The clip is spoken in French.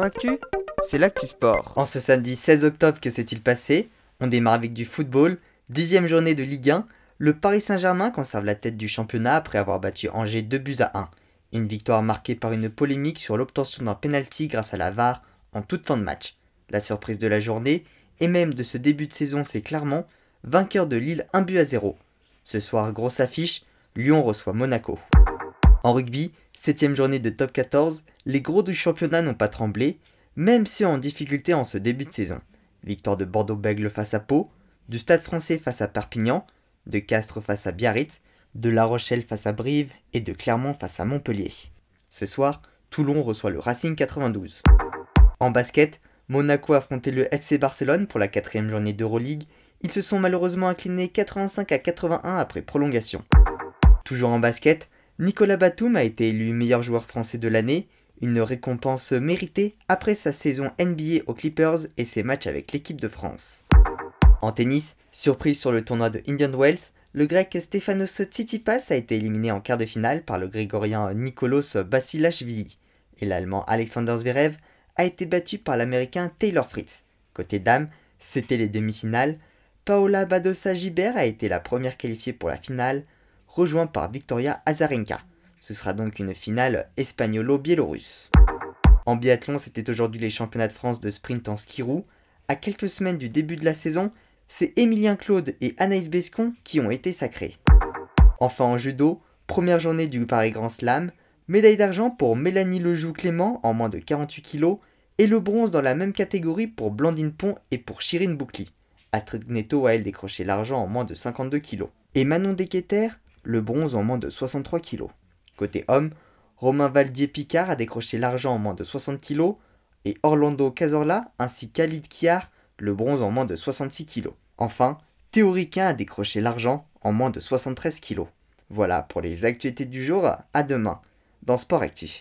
Actu, c'est l'actu sport. En ce samedi 16 octobre, que s'est-il passé? On démarre avec du football, dixième journée de Ligue 1. Le Paris Saint-Germain conserve la tête du championnat après avoir battu Angers 2 buts à 1. Une victoire marquée par une polémique sur l'obtention d'un penalty grâce à la VAR en toute fin de match. La surprise de la journée, et même de ce début de saison, c'est clairement vainqueur de Lille 1 but à 0. Ce soir, grosse affiche, Lyon reçoit Monaco. En rugby, 7ème journée de top 14, les gros du championnat n'ont pas tremblé, même ceux en difficulté en ce début de saison. Victoire de Bordeaux-Bègle face à Pau, du Stade français face à Perpignan, de Castres face à Biarritz, de La Rochelle face à Brive et de Clermont face à Montpellier. Ce soir, Toulon reçoit le Racing 92. En basket, Monaco a affronté le FC Barcelone pour la quatrième journée d'Euroleague. Ils se sont malheureusement inclinés 85 à 81 après prolongation. Toujours en basket, Nicolas Batum a été élu meilleur joueur français de l'année, une récompense méritée après sa saison NBA aux Clippers et ses matchs avec l'équipe de France. En tennis, surprise sur le tournoi de Indian Wells, le grec Stefanos Tsitsipas a été éliminé en quart de finale par le grégorien Nicolas Basilashvili et l'allemand Alexander Zverev a été battu par l'américain Taylor Fritz. Côté dames, c'était les demi-finales. Paola Badosa Gibert a été la première qualifiée pour la finale, rejoint par Victoria Azarenka. Ce sera donc une finale espagnolo-biélorusse. En biathlon, c'était aujourd'hui les championnats de France de sprint en ski roue. À quelques semaines du début de la saison, c'est Émilien Claude et Anaïs Bescon qui ont été sacrés. Enfin en judo, première journée du Paris Grand Slam, médaille d'argent pour Mélanie Lejoux-Clément en moins de 48 kg et le bronze dans la même catégorie pour Blandine Pont et pour Chirine Boucli. Astrid Netto a elle décroché l'argent en moins de 52 kg. Et Manon Deketer le bronze en moins de 63 kg. Côté homme, Romain Valdier-Picard a décroché l'argent en moins de 60 kg et Orlando Cazorla ainsi qu'Alid Kiar le bronze en moins de 66 kg. Enfin, Théoriquin a décroché l'argent en moins de 73 kg. Voilà pour les actualités du jour, à demain dans Sport Actif.